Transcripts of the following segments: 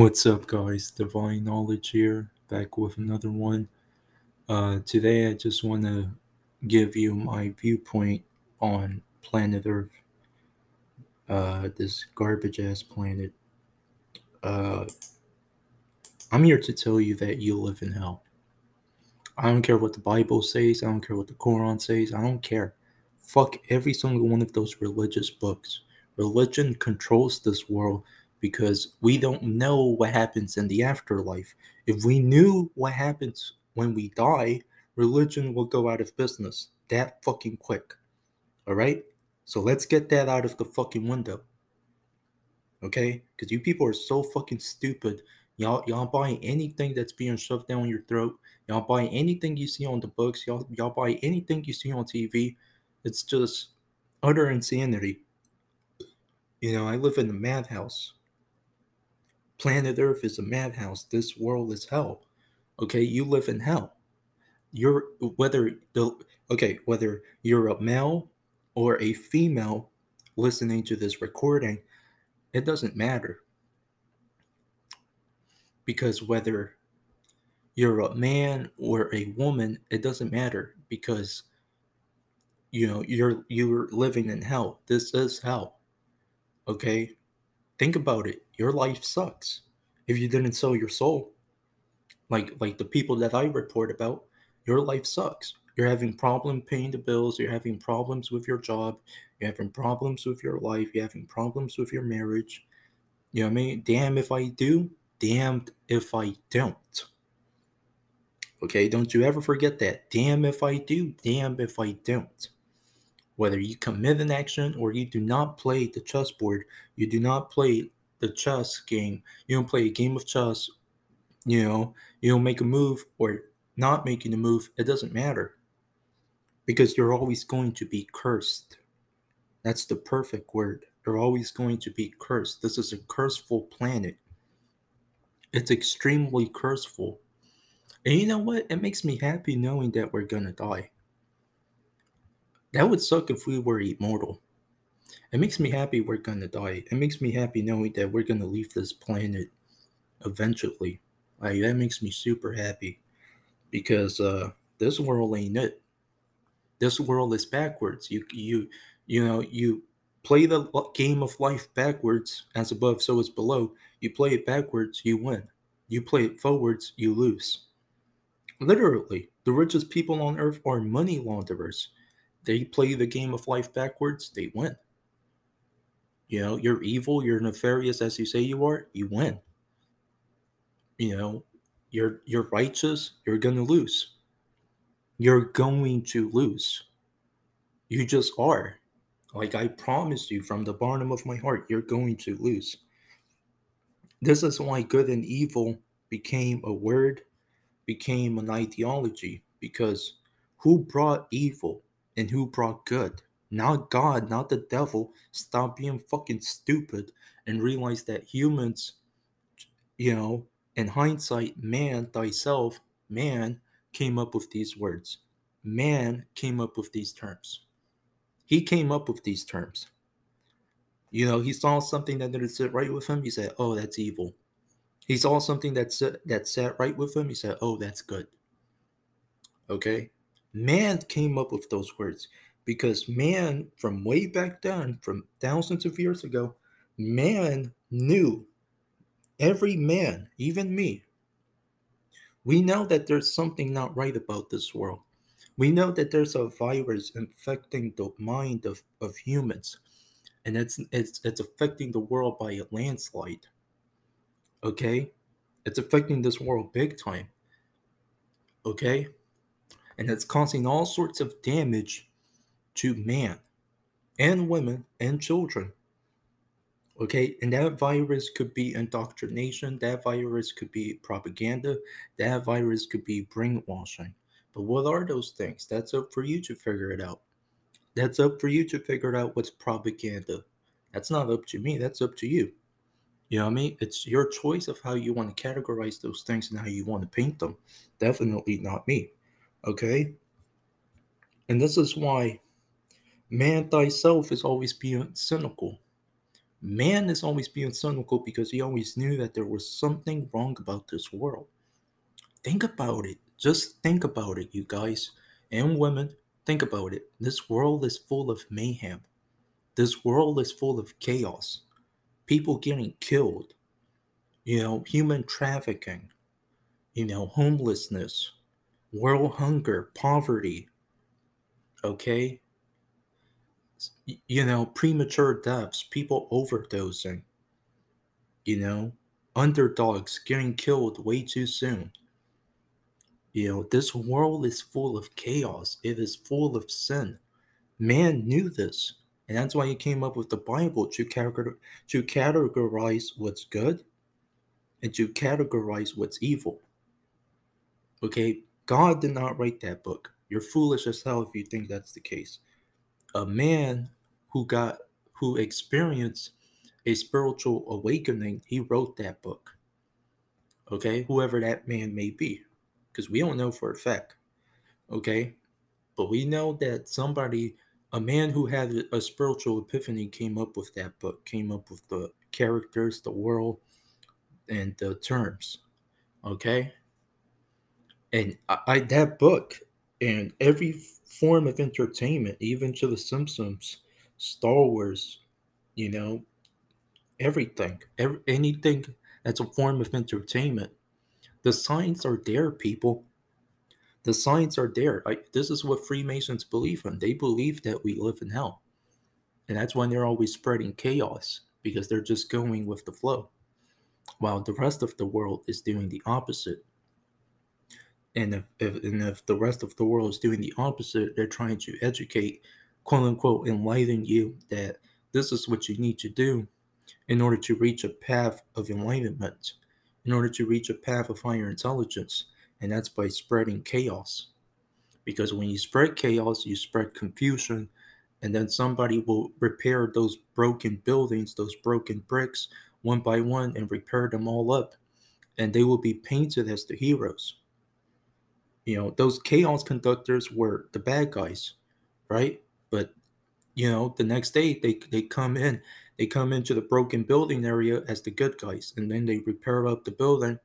What's up, guys? Divine Knowledge here, back with another one. Uh, today, I just want to give you my viewpoint on planet Earth, uh, this garbage ass planet. Uh, I'm here to tell you that you live in hell. I don't care what the Bible says, I don't care what the Quran says, I don't care. Fuck every single one of those religious books. Religion controls this world because we don't know what happens in the afterlife. If we knew what happens when we die, religion will go out of business that fucking quick. All right? So let's get that out of the fucking window. Okay? Because you people are so fucking stupid. Y'all, y'all buy anything that's being shoved down your throat. Y'all buy anything you see on the books. Y'all, y'all buy anything you see on TV. It's just utter insanity. You know, I live in a madhouse. Planet Earth is a madhouse. This world is hell. Okay, you live in hell. You're whether the okay, whether you're a male or a female listening to this recording, it doesn't matter. Because whether you're a man or a woman, it doesn't matter because you know you're you're living in hell. This is hell. Okay? Think about it. Your life sucks if you didn't sell your soul. Like like the people that I report about, your life sucks. You're having problem paying the bills, you're having problems with your job, you're having problems with your life, you're having problems with your marriage. You know what I mean? Damn if I do, damned if I don't. Okay, don't you ever forget that. Damn if I do, damn if I don't. Whether you commit an action or you do not play the chessboard, you do not play the chess game, you don't play a game of chess, you know, you don't make a move or not making a move, it doesn't matter. Because you're always going to be cursed. That's the perfect word. You're always going to be cursed. This is a curseful planet. It's extremely curseful. And you know what? It makes me happy knowing that we're gonna die. That would suck if we were immortal. It makes me happy we're gonna die. It makes me happy knowing that we're gonna leave this planet eventually. Like that makes me super happy because uh, this world ain't it. This world is backwards. You you you know you play the game of life backwards, as above, so is below. You play it backwards, you win. You play it forwards, you lose. Literally, the richest people on earth are money launderers they play the game of life backwards, they win. You know, you're evil, you're nefarious as you say you are, you win. You know, you're you're righteous, you're gonna lose. You're going to lose. You just are. Like I promised you from the bottom of my heart, you're going to lose. This is why good and evil became a word, became an ideology, because who brought evil? And who brought good. Not God, not the devil. Stop being fucking stupid and realize that humans, you know, in hindsight, man, thyself, man came up with these words. Man came up with these terms. He came up with these terms. You know, he saw something that didn't sit right with him. He said, "Oh, that's evil." He saw something that sit, that sat right with him. He said, "Oh, that's good." Okay, Man came up with those words because man, from way back then, from thousands of years ago, man knew, every man, even me, we know that there's something not right about this world. We know that there's a virus infecting the mind of, of humans, and it's, it's, it's affecting the world by a landslide. Okay? It's affecting this world big time. Okay? And it's causing all sorts of damage to man and women and children. Okay, and that virus could be indoctrination, that virus could be propaganda, that virus could be brainwashing. But what are those things? That's up for you to figure it out. That's up for you to figure out what's propaganda. That's not up to me, that's up to you. You know what I mean? It's your choice of how you want to categorize those things and how you want to paint them. Definitely not me. Okay? And this is why man thyself is always being cynical. Man is always being cynical because he always knew that there was something wrong about this world. Think about it. Just think about it, you guys and women. Think about it. This world is full of mayhem. This world is full of chaos. People getting killed. You know, human trafficking. You know, homelessness, world hunger, poverty. Okay? You know, premature deaths, people overdosing. You know, underdogs getting killed way too soon. You know, this world is full of chaos, it is full of sin. Man knew this, and that's why he came up with the Bible to, categor- to categorize what's good and to categorize what's evil. Okay, God did not write that book. You're foolish as hell if you think that's the case. A man who got who experienced a spiritual awakening, he wrote that book. Okay, whoever that man may be, because we don't know for a fact. Okay, but we know that somebody, a man who had a spiritual epiphany, came up with that book, came up with the characters, the world, and the terms. Okay, and I, I that book and every form of entertainment, even to the Simpsons, Star Wars, you know, everything, every, anything that's a form of entertainment. The signs are there, people. The signs are there. Like this is what Freemasons believe in. They believe that we live in hell, and that's when they're always spreading chaos because they're just going with the flow, while the rest of the world is doing the opposite and if, if and if the rest of the world is doing the opposite, they're trying to educate, quote unquote, enlighten you that this is what you need to do in order to reach a path of enlightenment, in order to reach a path of higher intelligence, and that's by spreading chaos. Because when you spread chaos, you spread confusion, and then somebody will repair those broken buildings, those broken bricks, one by one, and repair them all up, and they will be painted as the heroes you know those chaos conductors were the bad guys right? But you know the next day they they come in they come into the broken building area as the good guys and then they repair up the building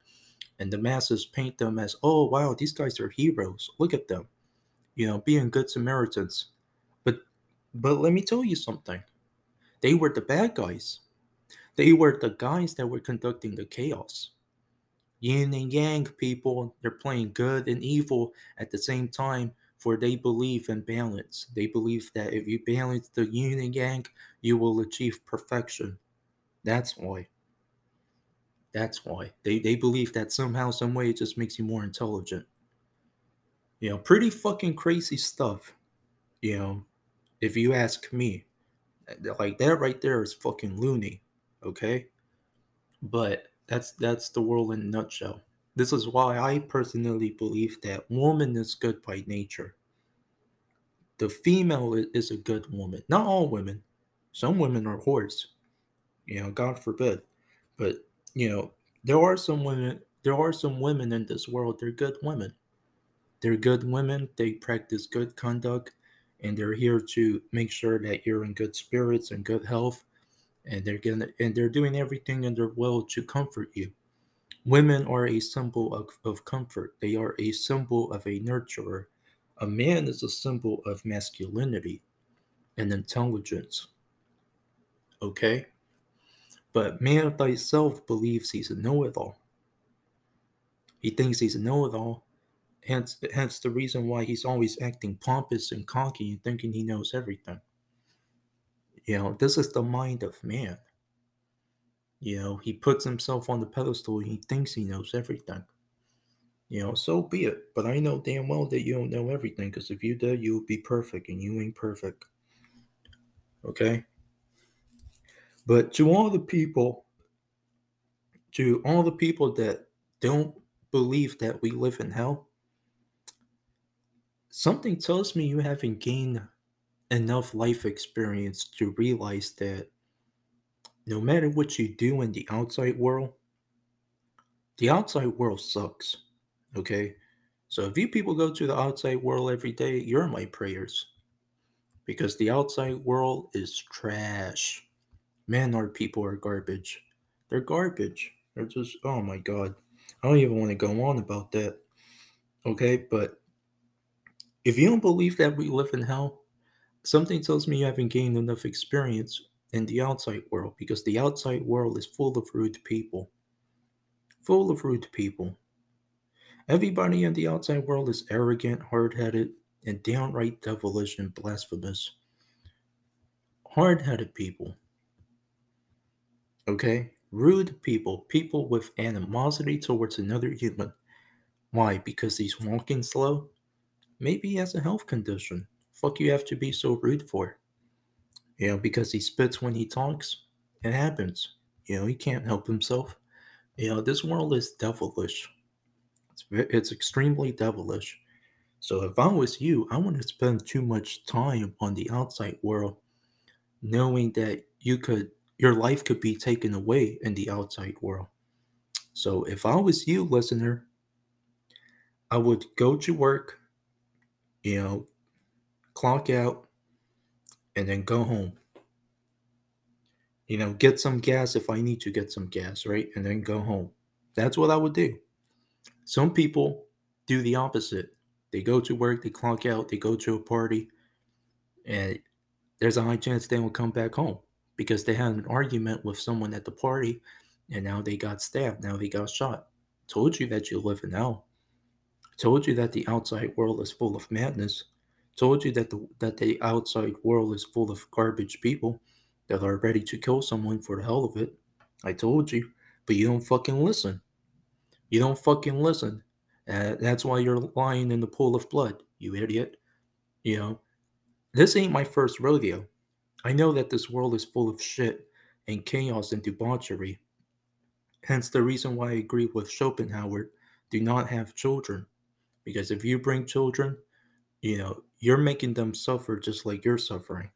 and the masses paint them as oh wow these guys are heroes. Look at them you know being good samaritans. But but let me tell you something. They were the bad guys. They were the guys that were conducting the chaos yin and yang people, they're playing good and evil at the same time, for they believe in balance. They believe that if you balance the yin and yang, you will achieve perfection. That's why. That's why. They, they believe that somehow, some way, it just makes you more intelligent. You know, pretty fucking crazy stuff. You know, if you ask me. Like that right there is fucking loony. Okay? But that's that's the world in a nutshell. This is why I personally believe that woman is good by nature. The female is a good woman. Not all women. Some women are whores. You know, God forbid. But you know, there are some women. There are some women in this world. They're good women. They're good women. They practice good conduct, and they're here to make sure that you're in good spirits and good health and they're gonna and they're doing everything in their will to comfort you. Women are a symbol of, of comfort. They are a symbol of a nurturer. A man is a symbol of masculinity and intelligence. Okay? But man of thyself believes he's a know-it-all. He thinks he's a know-it-all. Hence, hence the reason why he's always acting pompous and cocky and thinking he knows everything. You know, this is the mind of man. You know, he puts himself on the pedestal he thinks he knows everything. You know, so be it. But I know damn well that you don't know everything because if you did, you would be perfect and you ain't perfect. Okay? But to all the people, to all the people that don't believe that we live in hell, something tells me you haven't gained enough life experience to realize that no matter what you do in the outside world, the outside world sucks. Okay? So if you people go to the outside world every day, you're my prayers. Because the outside world is trash. Man, our people are garbage. They're garbage. They're just, oh my God. I don't even want to go on about that. Okay, but if you don't believe that we live in hell, something tells me you haven't gained enough experience in the outside world because the outside world is full of rude people. Full of rude people. Everybody in the outside world is arrogant, hard headed, and downright devilish and blasphemous. Hard headed people. Okay? Rude people. People with animosity towards another human. Why? Because he's walking slow? Maybe he has a health condition. Fuck you have to be so rude for? You know, because he spits when he talks? It happens. You know, he can't help himself. You know, this world is devilish. It's, it's extremely devilish. So if I was you, I wouldn't spend too much time on the outside world, knowing that you could, your life could be taken away in the outside world. So if I was you, listener, I would go to work, you know, clock out, and then go home. You know, get some gas if I need to get some gas, right? And then go home. That's what I would do. Some people do the opposite. They go to work, they clock out, they go to a party, and there's a high chance they will come back home because they had an argument with someone at the party and now they got stabbed, now they got shot. Told you that you live in hell. Told you that the outside world is full of madness. Told you that the that the outside world is full of garbage people that are ready to kill someone for the hell of it. I told you, but you don't fucking listen. You don't fucking listen. Uh, that's why you're lying in the pool of blood, you idiot. You know, this ain't my first rodeo. I know that this world is full of shit and chaos and debauchery. Hence the reason why I agree with Schopenhauer do not have children. Because if you bring children, you know, you're making them suffer just like you're suffering.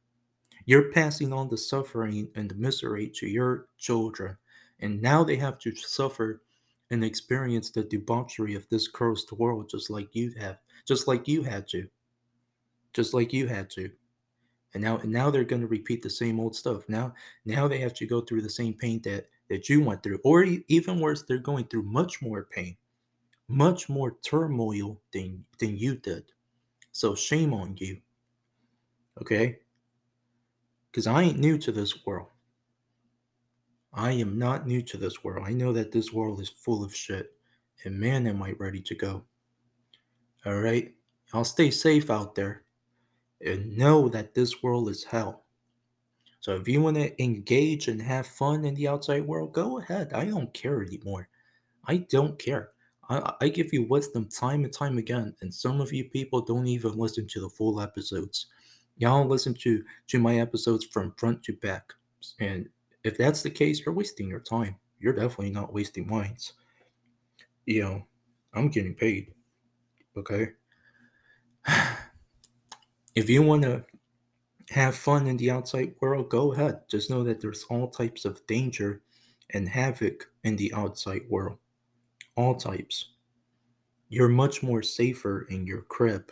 You're passing on the suffering and the misery to your children. And now they have to suffer and experience the debauchery of this cursed world just like you have, just like you had to. Just like you had to. And now and now they're going to repeat the same old stuff. Now now they have to go through the same pain that that you went through or even worse they're going through much more pain much more turmoil than than you did. So shame on you. Okay? Cuz I ain't new to this world. I am not new to this world. I know that this world is full of shit. And man, am I ready to go. All right? I'll stay safe out there and know that this world is hell. So if you want to engage and have fun in the outside world, go ahead. I don't care anymore. I don't care. I, I give you wisdom time and time again, and some of you people don't even listen to the full episodes. Y'all listen to to my episodes from front to back, and if that's the case, you're wasting your time. You're definitely not wasting mine. You know, I'm getting paid. Okay. If you want to have fun in the outside world, go ahead. Just know that there's all types of danger and havoc in the outside world all types. You're much more safer in your crib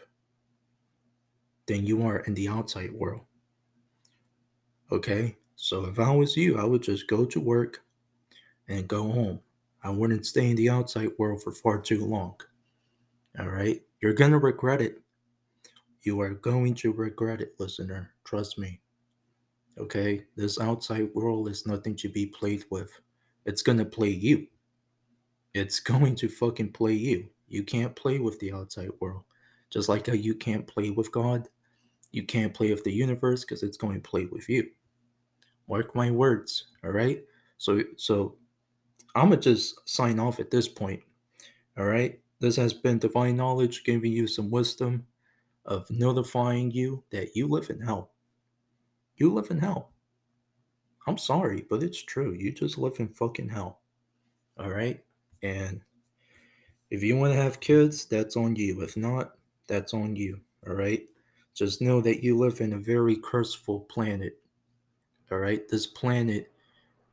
than you are in the outside world. Okay? So if I was you, I would just go to work and go home. I wouldn't stay in the outside world for far too long. All right? You're going to regret it. You are going to regret it, listener. Trust me. Okay? This outside world is nothing to be played with. It's going to play you it's going to fucking play you. You can't play with the outside world. Just like how you can't play with God, you can't play with the universe because it's going to play with you. Mark my words, all right? So so I'm gonna just sign off at this point. All right? This has been divine knowledge giving you some wisdom of notifying you that you live in hell. You live in hell. I'm sorry, but it's true. You just live in fucking hell. All right? And if you want to have kids, that's on you. If not, that's on you. All right. Just know that you live in a very curseful planet. All right. This planet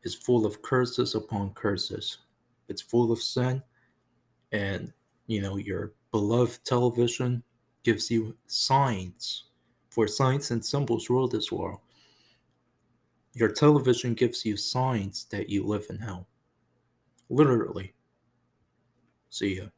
is full of curses upon curses. It's full of sin. And, you know, your beloved television gives you signs for signs and symbols rule this world. Your television gives you signs that you live in hell. Literally. See ya.